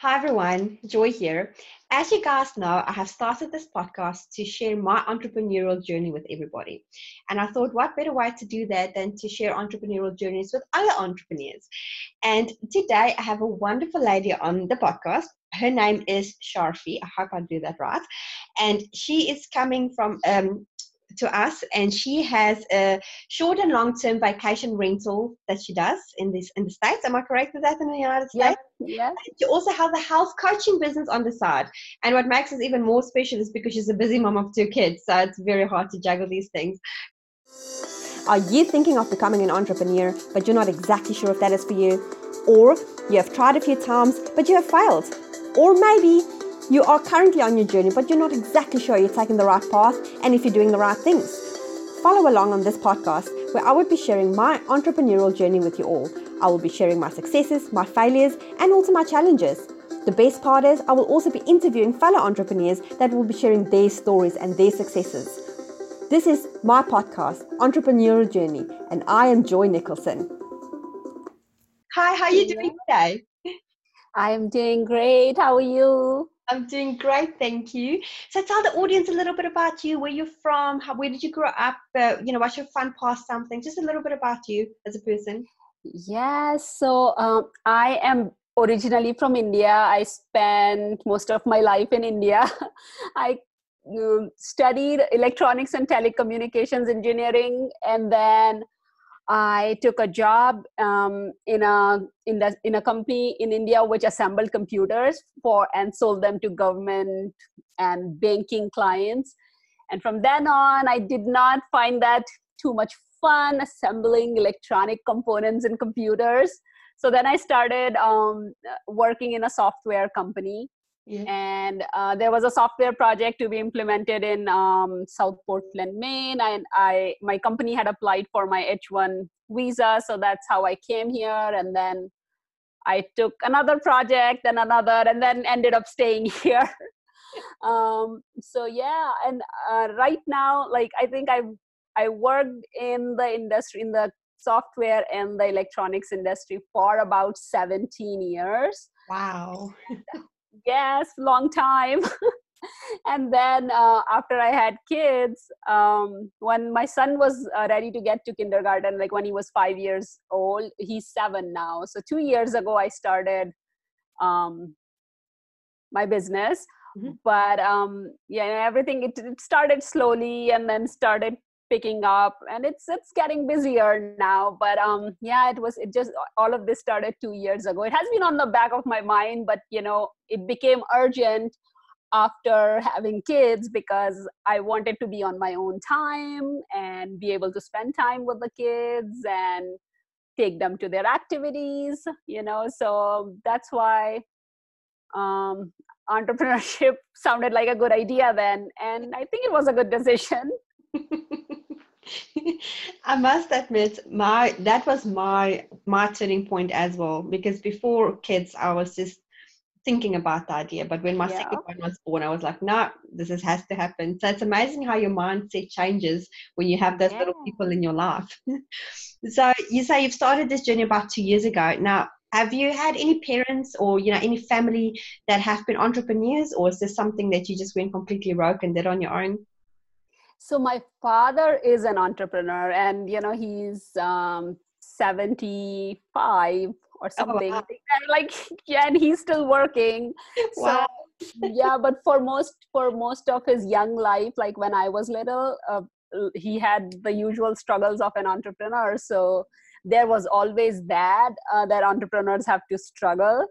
Hi everyone, Joy here. As you guys know, I have started this podcast to share my entrepreneurial journey with everybody. And I thought, what better way to do that than to share entrepreneurial journeys with other entrepreneurs? And today I have a wonderful lady on the podcast. Her name is Sharfi. I hope I do that right. And she is coming from um, to us and she has a short and long term vacation rental that she does in this in the states. Am i correct with that in the united states? yeah, yeah. she also has a health coaching business on the side. And what makes us even more special is because she's a busy mom of two kids so it's very hard to juggle these things. Are you thinking of becoming an entrepreneur but you're not exactly sure if that is for you? Or you have tried a few times but you have failed? Or maybe you are currently on your journey, but you're not exactly sure you're taking the right path and if you're doing the right things. Follow along on this podcast where I will be sharing my entrepreneurial journey with you all. I will be sharing my successes, my failures, and also my challenges. The best part is, I will also be interviewing fellow entrepreneurs that will be sharing their stories and their successes. This is my podcast, Entrepreneurial Journey, and I am Joy Nicholson. Hi, how are you doing today? I am doing great. How are you? I'm doing great, thank you. So tell the audience a little bit about you, where you're from, how, where did you grow up, uh, you know, what's your fun past something, just a little bit about you as a person. Yes, so um, I am originally from India. I spent most of my life in India. I um, studied electronics and telecommunications engineering and then I took a job um, in a in, the, in a company in India which assembled computers for and sold them to government and banking clients. And from then on, I did not find that too much fun assembling electronic components in computers. So then I started um, working in a software company yeah. And uh, there was a software project to be implemented in um, South Portland, Maine. And I, my company had applied for my H1 visa, so that's how I came here. And then I took another project, and another, and then ended up staying here. um, so yeah, and uh, right now, like I think I've I worked in the industry in the software and the electronics industry for about 17 years. Wow. yes long time. And then uh, after i had kids um, when my son was uh, ready to get to kindergarten like when he was five years old he's seven now. So two years ago i started um, my business. Mm-hmm. but um, yeah everything it, it started slowly and then started picking up and it's it's getting busier now but um yeah it was it just all of this started 2 years ago. It has been on the back of my mind but you know it became urgent after having kids because I wanted to be on my own time and be able to spend time with the kids and take them to their activities you know so that's why um entrepreneurship sounded like a good idea then and i think it was a good decision I must admit, my that was my my turning point as well. Because before kids, I was just thinking about the idea, but when my yeah. second one was born, I was like, "No, this is, has to happen." So it's amazing how your mindset changes when you have those yeah. little people in your life. so you say you've started this journey about two years ago. Now, have you had any parents or you know any family that have been entrepreneurs, or is this something that you just went completely rogue and did on your own? So my father is an entrepreneur and you know he's um 75 or something oh, wow. like yeah and he's still working wow. so yeah but for most for most of his young life like when i was little uh, he had the usual struggles of an entrepreneur so there was always that uh, that entrepreneurs have to struggle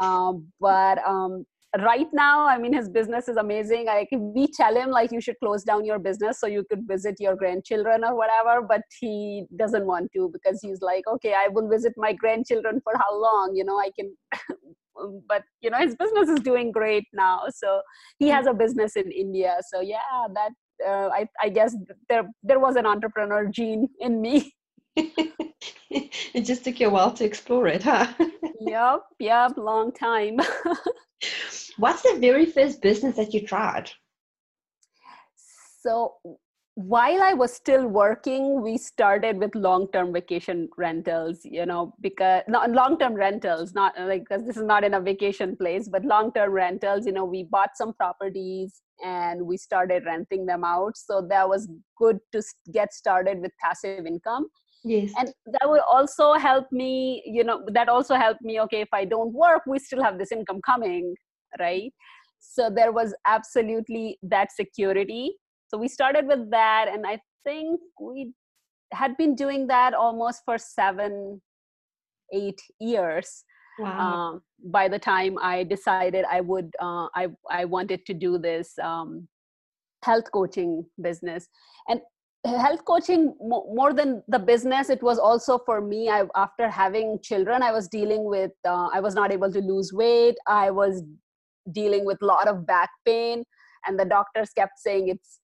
um, but um, right now i mean his business is amazing. Like we tell him like you should close down your business so you could visit your grandchildren or whatever but he doesn't want to because he's like okay i will visit my grandchildren for how long? You know i can but you know his business is doing great now so he has a business in india. So yeah that uh, I, I guess there there was an entrepreneur gene in me it just took you a while to explore it huh yep yep long time What's the very first business that you tried? So while I was still working, we started with long-term vacation rentals, you know, because not long-term rentals, not like because this is not in a vacation place, but long-term rentals, you know, we bought some properties and we started renting them out. So that was good to get started with passive income. Yes. And that will also help me, you know, that also helped me, okay, if I don't work, we still have this income coming, right? So there was absolutely that security so we started with that and i think we had been doing that almost for seven eight years wow. um, by the time i decided i would uh, i i wanted to do this um, health coaching business and health coaching more than the business it was also for me. I, after having children i was dealing with uh, i was not able to lose weight. I was dealing with a lot of back pain. And the doctors kept saying it's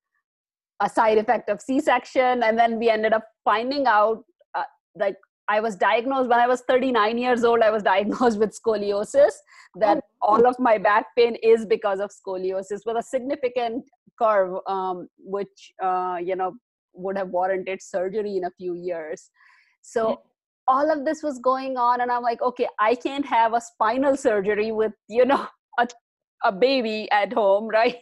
a side effect of c-section. And then we ended up finding out uh, like i was diagnosed when i was 39 years old i was diagnosed with scoliosis. That oh. all of my back pain is because of scoliosis with a significant curve um, which uh, you know would have warranted surgery in a few years. So all of this was going on and i'm like okay i can't have a spinal surgery with you know a a baby at home right?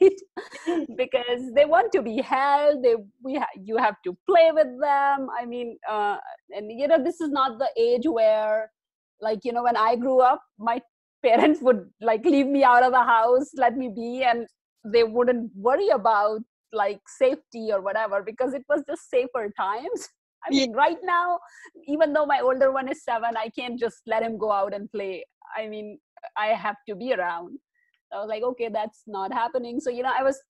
Because they want to be held they we ha- you have to play with them. I mean uh, and you know this is not the age where like you know when i grew up my parents would like leave me out of the house let me be and they wouldn't worry about like safety or whatever because it was just safer times i mean right now even though my older one is 7 i can't just let him go out and play i mean i have to be around I was like, okay, that's not happening. So, you know, I was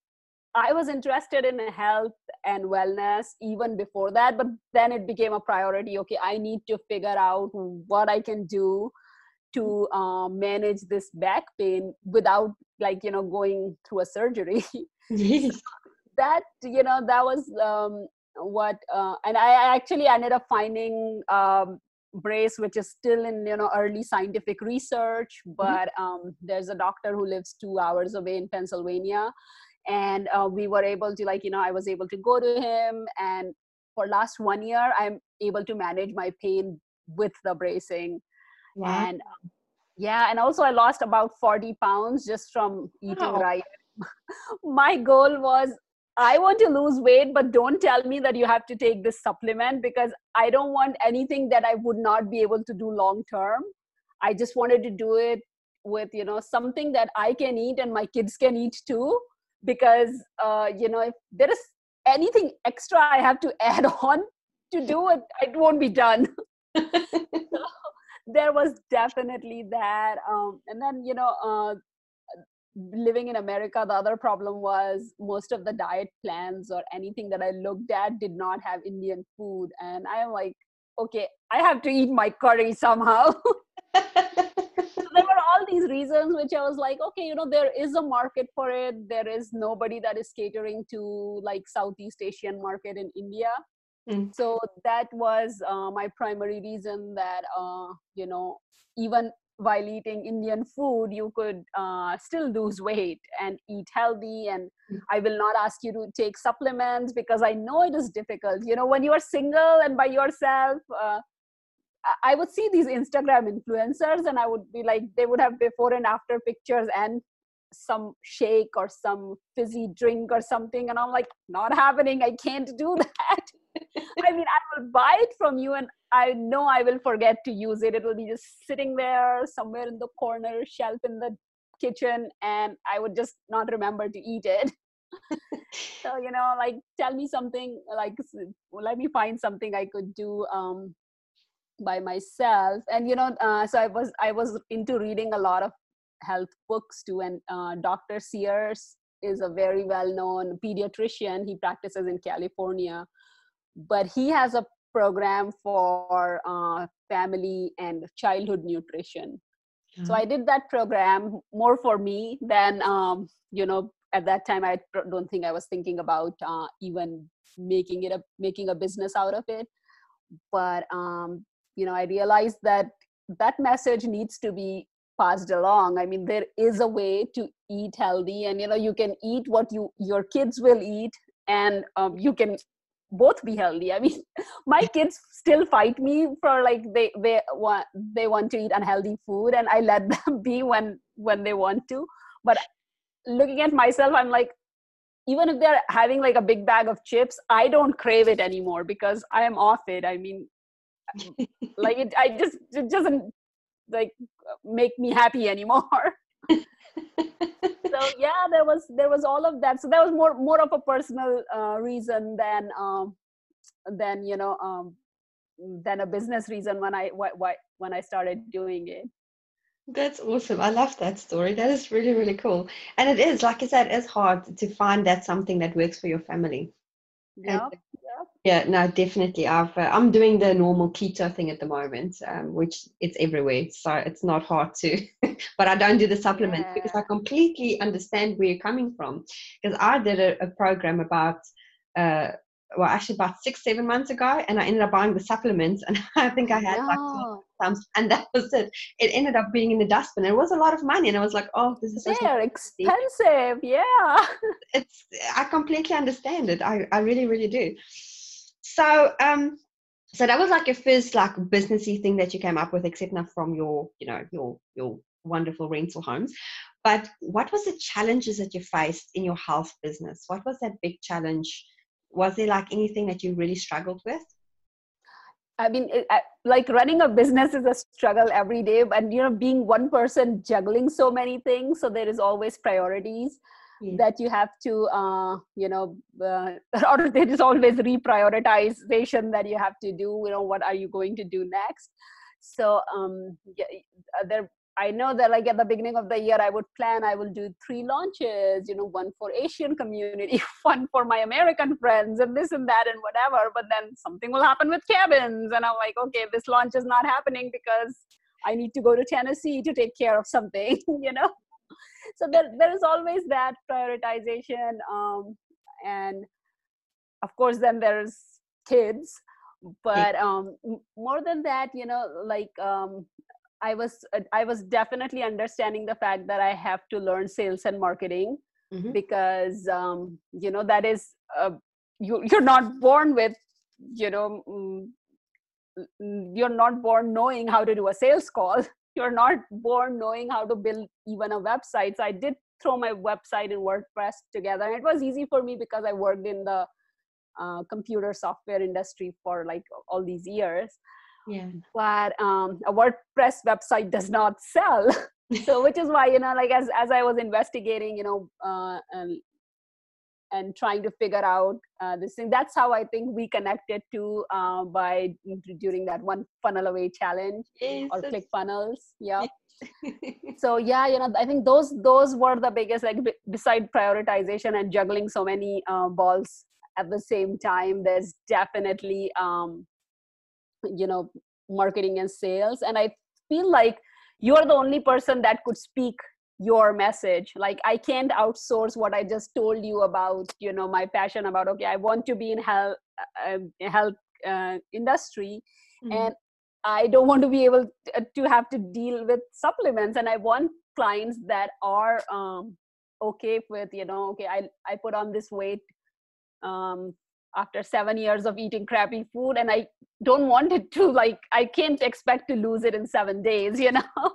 I was interested in health and wellness even before that, but then it became a priority. Okay, I need to figure out what I can do to uh, manage this back pain without, like, you know, going through a surgery. that, you know, that was um, what, uh, and I actually ended up finding um, brace which is still in you know early scientific research mm-hmm. but um, there's a doctor who lives two hours away in pennsylvania and uh, we were able to like you know i was able to go to him and for last one year i'm able to manage my pain with the bracing wow. and um, yeah and also i lost about 40 pounds just from eating wow. right my goal was I want to lose weight, but don't tell me that you have to take this supplement because I don't want anything that I would not be able to do long term. I just wanted to do it with, you know, something that I can eat and my kids can eat too. Because, uh, you know, if there is anything extra I have to add on to do it, it won't be done. so there was definitely that. Um, and then, you know, uh, living in America, the other problem was most of the diet plans or anything that I looked at did not have Indian food. And I'm like, okay, I have to eat my curry somehow. so there were all these reasons which I was like, okay, you know, there is a market for it. There is nobody that is catering to like Southeast Asian market in India. Mm. So that was uh, my primary reason that, uh, you know, even while eating Indian food, you could uh, still lose weight and eat healthy. And mm. I will not ask you to take supplements because I know it is difficult. You know, when you are single and by yourself, uh, I would see these Instagram influencers and I would be like, they would have before and after pictures and some shake or some fizzy drink or something. And I'm like, not happening. I can't do that. I mean, I will buy it from you and I know I will forget to use it. It will be just sitting there somewhere in the corner shelf in the kitchen, and I would just not remember to eat it. so you know, like tell me something. Like let me find something I could do um, by myself. And you know, uh, so I was I was into reading a lot of health books too, and uh, Dr. Sears is a very well-known pediatrician. He practices in California but he has a program for uh, family and childhood nutrition. Mm-hmm. so i did that program more for me than um, you know at that time i don't think i was thinking about uh, even making it a making a business out of it. But um, you know i realized that that message needs to be passed along. I mean there is a way to eat healthy and you know you can eat what you your kids will eat and um, you can both be healthy. I mean my kids still fight me for like they they want they want to eat unhealthy food and i let them be when when they want to. But looking at myself i'm like even if they're having like a big bag of chips i don't crave it anymore because i am off it. I mean like it i just it doesn't like make me happy anymore so yeah there was there was all of that so that was more more of a personal uh, reason than um than you know um than a business reason when i why, why when i started doing it that's awesome. I love that story. That is really, really cool. And it is, like I said, it's hard to find that something that works for your family. yeah yeah, no, definitely. I've uh, I'm doing the normal keto thing at the moment, um, which it's everywhere, so it's not hard to. but I don't do the supplements yeah. because I completely understand where you're coming from. Because I did a, a program about uh, well, actually about six, seven months ago, and I ended up buying the supplements, and I think I had like some, and that was it. It ended up being in the dustbin. It was a lot of money, and I was like, "Oh, this is they're expensive." Yeah, it's. I completely understand it. I, I really, really do. So, um, so that was like your first like businessy thing that you came up with, except now from your, you know, your your wonderful rental homes. But what was the challenges that you faced in your health business? What was that big challenge? was there like anything that you really struggled with I mean, like running a business is a struggle every day, and you know, being one person juggling so many things, so there is always priorities yeah. that you have to, uh, you know, uh, or there is always reprioritization that you have to do. You know, what are you going to do next? So, um, yeah, uh, there I know that like at the beginning of the year, I would plan, I will do three launches, you know, one for Asian community, one for my American friends and this and that and whatever. But then something will happen with cabins. And I'm like, okay, this launch is not happening because I need to go to Tennessee to take care of something, you know? So there, there is always that prioritization. Um, and of course, then there's kids. But um, more than that, you know, like um, I was uh, I was definitely understanding the fact that I have to learn sales and marketing mm-hmm. because um, you know that is uh, you you're not born with you know mm, you're not born knowing how to do a sales call you're not born knowing how to build even a website. So i did throw my website in wordpress together and it was easy for me because i worked in the uh, computer software industry for like all these years. Yeah. But um, a wordpress website does not sell. So which is why you know like as as i was investigating you know uh, and, trying to figure out uh, this thing. That's how i think we connected to uh, by during that one funnel away challenge yes, or ClickFunnels. Yeah. So yeah you know i think those those were the biggest like b- beside prioritization and juggling so many uh, balls at the same time there's definitely um, you know marketing and sales. And i feel like you're the only person that could speak your message like i can't outsource what i just told you about you know my passion about okay i want to be in health uh, health uh, industry mm-hmm. and i don't want to be able to, uh, have to deal with supplements and i want clients that are um, okay with you know okay i i put on this weight um, after seven years of eating crappy food and i don't want it to like i can't expect to lose it in seven days you know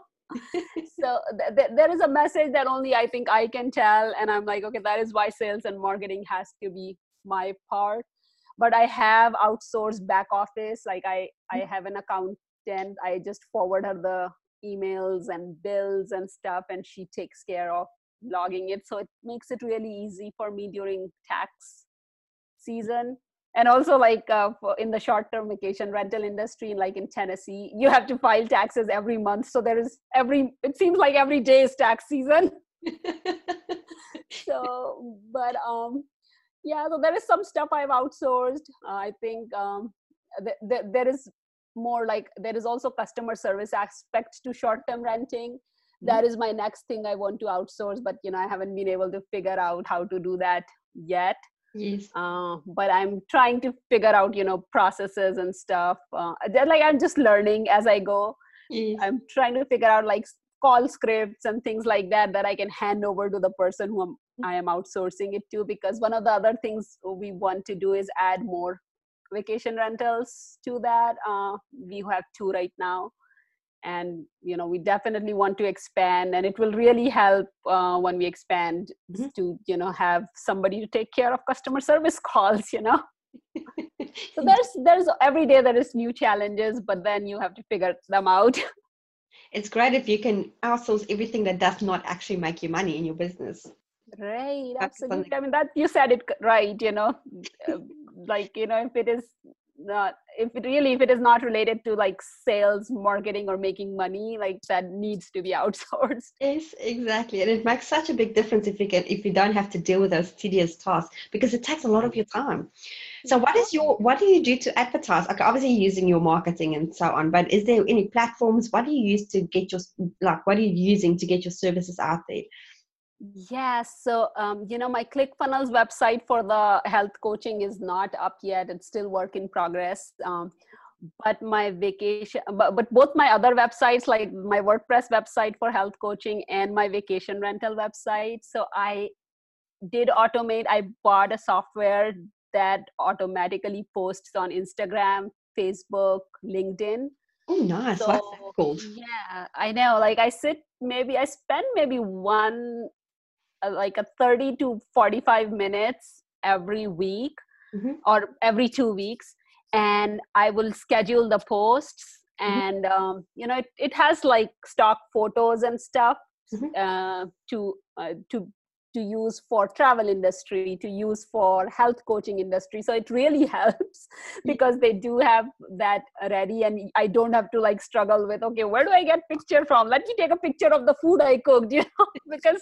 so th- th- there is a message that only i think i can tell and i'm like okay that is why sales and marketing has to be my part. But i have outsourced back office like i i mm. have an accountant. I just forward her the emails and bills and stuff and she takes care of logging it. So it makes it really easy for me during tax season and also like uh, in the short term vacation rental industry like in tennessee you have to file taxes every month. So there is every it seems like every day is tax season. So but um yeah so there is some stuff i've outsourced. Uh, i think um th- th- there is more like there is also customer service aspect to short term renting mm-hmm. that is my next thing i want to outsource but you know i haven't been able to figure out how to do that yet yes. Uh, but i'm trying to figure out you know processes and stuff. Uh, like i'm just learning as i go. Yes. i'm trying to figure out like call scripts and things like that that i can hand over to the person who I'm, i am outsourcing it to because one of the other things we want to do is add more vacation rentals to that. Uh, we have two right now and you know we definitely want to expand and it will really help uh, when we expand mm-hmm. to you know have somebody to take care of customer service calls you know? So there's there's every day there is new challenges but then you have to figure them out. It's great if you can outsource everything that does not actually make you money in your business. Right absolutely. i mean that you said it right you know like you know if it is not if it really if it is not related to like sales marketing or making money like that needs to be outsourced. Yes exactly. And it makes such a big difference if you get if you don't have to deal with those tedious tasks because it takes a lot of your time. So what is your what do you do to advertise? Like obviously using your marketing and so on but is there any platforms? What do you use to get your like what are you using to get your services out there Yes. So, um, you know, my ClickFunnels website for the health coaching is not up yet. It's still work in progress. Um, but my vacation, but, but both my other websites, like my WordPress website for health coaching and my vacation rental website. So I did automate. I bought a software that automatically posts on Instagram, Facebook, LinkedIn. Oh, nice. So, What's that called? Yeah, I know. Like I sit maybe I spend maybe one like a 30 to 45 minutes every week mm-hmm. or every two weeks and i will schedule the posts mm-hmm. and um, you know it, it has like stock photos and stuff mm-hmm. uh, to uh, to to use for travel industry to use for health coaching industry. So it really helps because they do have that ready and i don't have to like struggle with okay where do i get picture from? Let me take a picture of the food i cooked you know because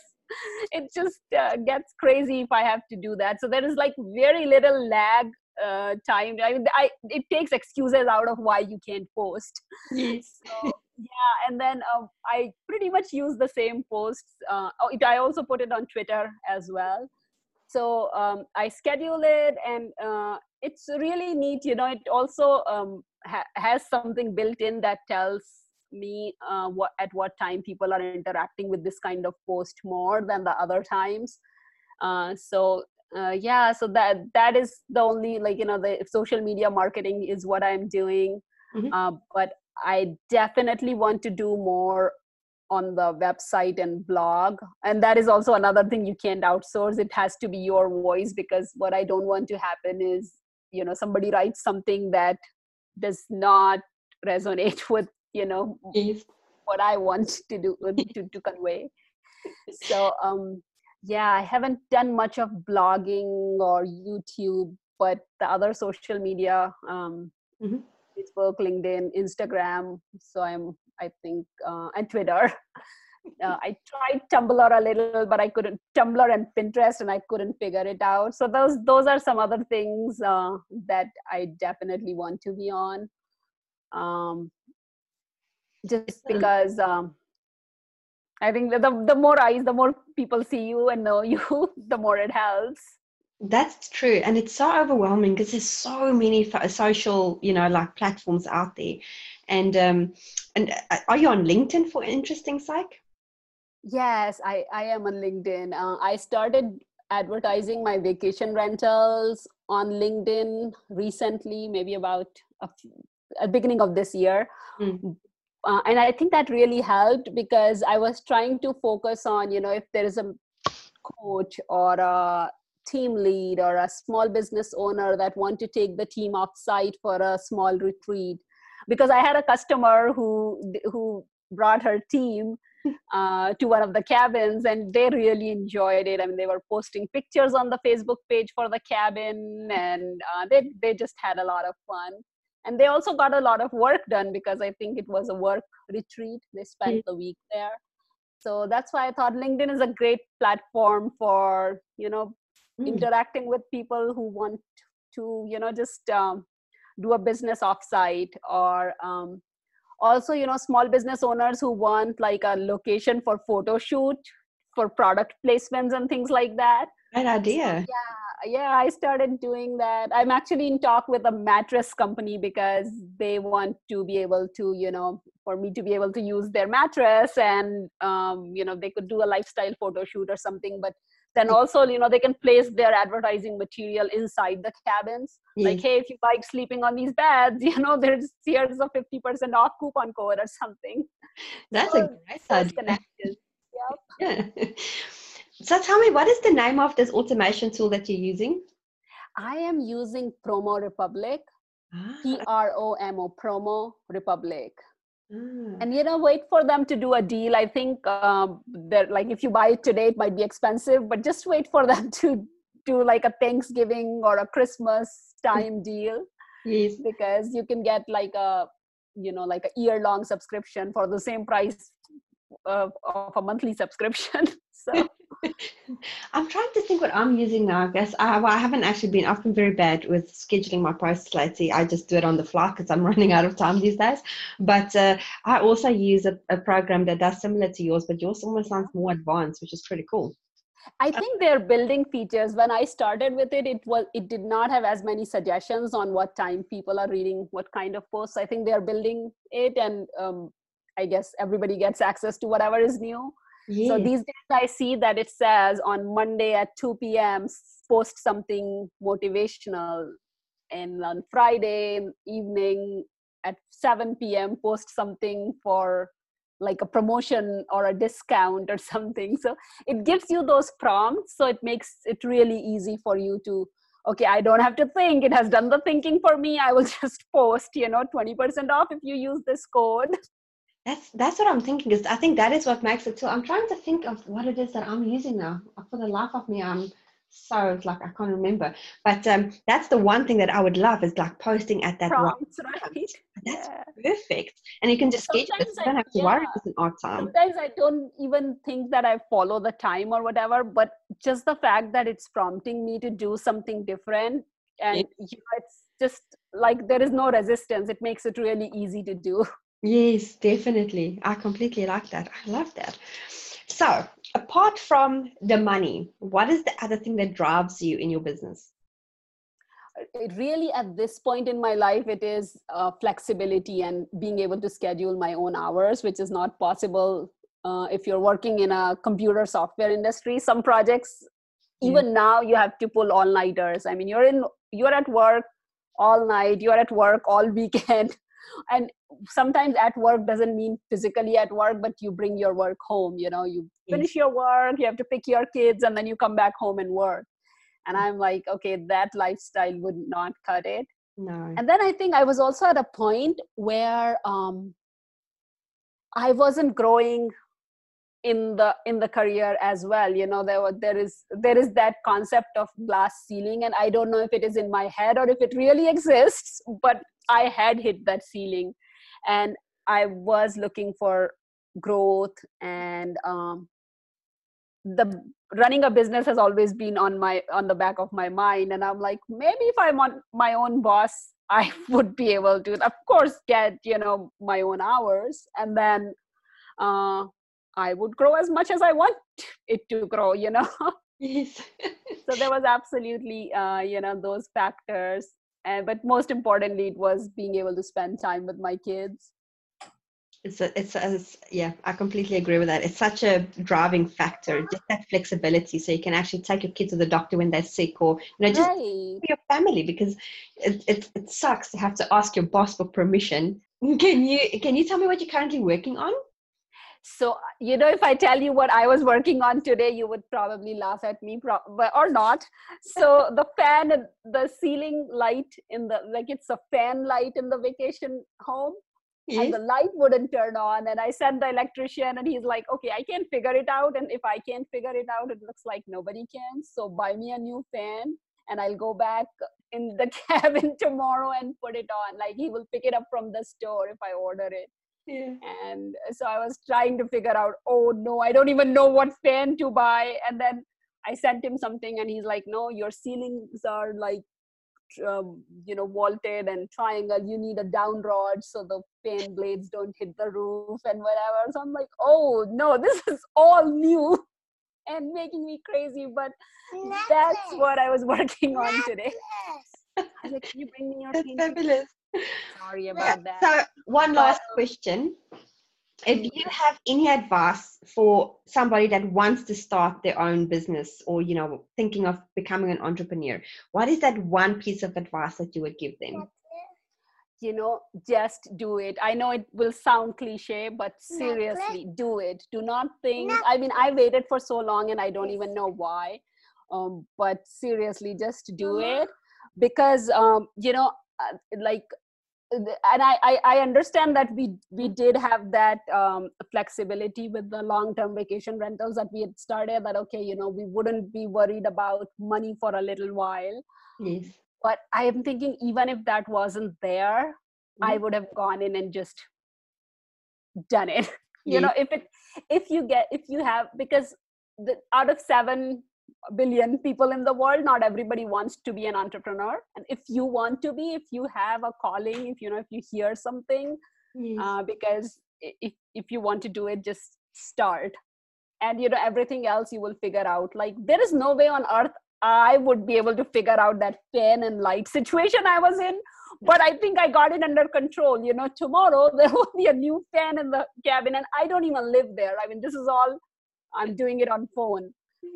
it just uh, gets crazy if i have to do that. So there is like very little lag uh, time. I mean I, it takes excuses out of why you can't post. Yes. so yeah and then uh, i pretty much use the same posts uh, oh, i also put it on twitter as well. So um, i schedule it and uh, it's really neat you know it also um, ha- has something built in that tells me uh, what at what time people are interacting with this kind of post more than the other times. Uh, so uh, yeah so that that is the only like you know the social media marketing is what i'm doing. Mm-hmm. uh, but I definitely want to do more on the website and blog. And that is also another thing you can't outsource. It has to be your voice because what I don't want to happen is, you know, somebody writes something that does not resonate with, you know, yes. what I want to do to, to convey. So um yeah, I haven't done much of blogging or YouTube, but the other social media um mm-hmm Facebook, LinkedIn, Instagram. So I'm, I think, uh, and Twitter. Uh, I tried Tumblr a little, but I couldn't. Tumblr and Pinterest, and I couldn't figure it out. So those those are some other things uh, that I definitely want to be on. Um, just because um, I think the the more eyes, the more people see you and know you, the more it helps. That's true. And it's so overwhelming because there's so many social, you know, like platforms out there. And um and uh, are you on LinkedIn for interesting psych? Yes, I, I am on LinkedIn. Uh, I started advertising my vacation rentals on LinkedIn recently, maybe about a, a beginning of this year. Mm. Uh, and I think that really helped because I was trying to focus on, you know, if there is a coach or a team lead or a small business owner that want to take the team offsite for a small retreat. Because i had a customer who who brought her team uh, to one of the cabins and they really enjoyed it. I mean they were posting pictures on the facebook page for the cabin and uh, they, they just had a lot of fun. And they also got a lot of work done because i think it was a work retreat. They spent mm-hmm. the week there. So that's why i thought linkedin is a great platform for you know mm. interacting with people who want to you know just um, do a business offsite or um, also you know small business owners who want like a location for photo shoot for product placements and things like that Great idea. So, yeah yeah i started doing that i'm actually in talk with a mattress company because they want to be able to you know for me to be able to use their mattress and um, you know they could do a lifestyle photo shoot or something but then also you know they can place their advertising material inside the cabins yeah. like hey if you like sleeping on these beds you know there's here's a 50% off coupon code or something that's so, a great idea. Yep. yeah so tell me what is the name of this automation tool that you're using i am using promo republic ah. p-r-o-m-o promo republic Mm. And you know, wait for them to do a deal. I think um, that like if you buy it today, it might be expensive, but just wait for them to do like a Thanksgiving or a Christmas time deal. Yes. Because you can get like a you know like a year long subscription for the same price of, of a monthly subscription. so I'm trying to think what I'm using now. I guess I, well, I haven't actually been. I've been very bad with scheduling my posts lately. I just do it on the fly because I'm running out of time these days. But uh, I also use a, a, program that does similar to yours, but yours almost sounds more advanced, which is pretty cool. I think they're building features. When I started with it, it was it did not have as many suggestions on what time people are reading what kind of posts. I think they're building it, and um, I guess everybody gets access to whatever is new Yes. So these days I see that it says on Monday at 2 p.m. post something motivational, and on Friday evening at 7 p.m. post something for like a promotion or a discount or something. So it gives you those prompts. So it makes it really easy for you to okay i don't have to think it has done the thinking for me i will just post you know 20% off if you use this code that's that's what I'm thinking. Is I think that is what makes it. So I'm trying to think of what it is that I'm using now. For the life of me, I'm so like I can't remember. But um, that's the one thing that I would love is like posting at that Prompts, right. That's yeah. perfect, and you can just get it. You don't have to yeah. worry it's an odd time. Sometimes I don't even think that I follow the time or whatever, but just the fact that it's prompting me to do something different, and yeah. you know, it's just like there is no resistance. It makes it really easy to do. Yes, definitely. I completely like that. I love that. So, apart from the money, what is the other thing that drives you in your business? It really, at this point in my life, it is uh, flexibility and being able to schedule my own hours, which is not possible uh, if you're working in a computer software industry. Some projects, even yeah. now, you have to pull all nighters. I mean, you're in, you're at work all night, you're at work all weekend and sometimes at work doesn't mean physically at work but you bring your work home you know you finish your work you have to pick your kids and then you come back home and work. And mm. i'm like okay that lifestyle would not cut it. No. And then i think i was also at a point where um i wasn't growing in the in the career as well. You know there there is there is that concept of glass ceiling and i don't know if it is in my head or if it really exists but i had hit that ceiling. And i was looking for growth and um, the running a business has always been on my on the back of my mind. And i'm like maybe if i'm on my own boss i would be able to of course get you know my own hours. And then uh, i would grow as much as i want it to grow you know? Yes. So there was absolutely uh, you know those factors and but most importantly it was being able to spend time with my kids. It's a, it's, a, it's yeah i completely agree with that. It's such a driving factor just that flexibility so you can actually take your kids to the doctor when they're sick or you know just right. your family because it, it, it sucks to have to ask your boss for permission. Can you can you tell me what you're currently working on so you know if i tell you what i was working on today you would probably laugh at me or not. So the fan the ceiling light in the like it's a fan light in the vacation home. Yes. and the light wouldn't turn on and i sent the electrician and he's like okay i can't figure it out and if i can't figure it out it looks like nobody can. So buy me a new fan and i'll go back in the cabin tomorrow and put it on. Like he will pick it up from the store if i order it yeah. And so I was trying to figure out, oh no, I don't even know what fan to buy. And then I sent him something and he's like, no, your ceilings are like, um, you know, vaulted and triangle. You need a down rod so the fan blades don't hit the roof and whatever. So I'm like, oh no, this is all new. and making me crazy. But that's what I was working on today. I was like, can you bring me your That's fabulous. Sorry about that. So, one last But- question. If you have any advice for somebody that wants to start their own business or, you know, thinking of becoming an entrepreneur, what is that one piece of advice that you would give them? you know just do it i know it will sound cliche but seriously do it do not think i mean i waited for so long and i don't even know why um, but seriously just do it because um, you know uh, like and I, I i understand that we we did have that um, flexibility with the long term vacation rentals that we had started that okay you know we wouldn't be worried about money for a little while Yes. but i am thinking even if that wasn't there i Mhm. would have gone in and just done it you know if it if you get if you have because the out of 7 billion people in the world not everybody wants to be an entrepreneur. And if you want to be if you have a calling if you know if you hear something Yes. uh, because if if you want to do it just start. And you know everything else you will figure out. Like there is no way on earth i would be able to figure out that fan and light situation i was in. But i think i got it under control. You know tomorrow there will be a new fan in the cabin and i don't even live there. I mean this is all i'm doing it on phone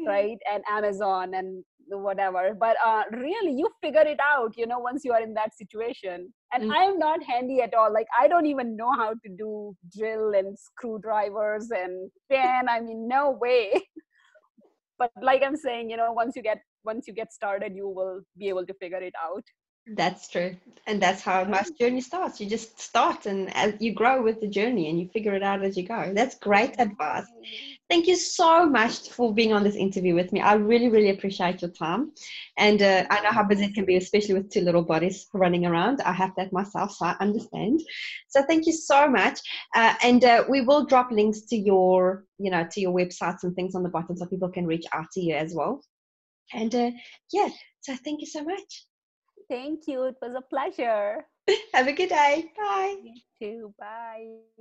right? And amazon and whatever. But uh, really you figure it out you know once you are in that situation. And Mm. i am not handy at all. Like i don't even know how to do drill and screwdrivers and fan. I mean no way. But like i'm saying you know once you get once you get started you will be able to figure it out That's true. And that's how most journey starts. You just start and as you grow with the journey and you figure it out as you go. That's great advice. Thank you so much for being on this interview with me. I really, really appreciate your time. And uh, I know how busy it can be, especially with two little bodies running around. I have that myself, so I understand. So thank you so much. Uh, and uh, we will drop links to your, you know, to your websites and things on the bottom so people can reach out to you as well. And uh, yeah, so thank you so much. Thank you it was a pleasure Have a good day. Bye. you too bye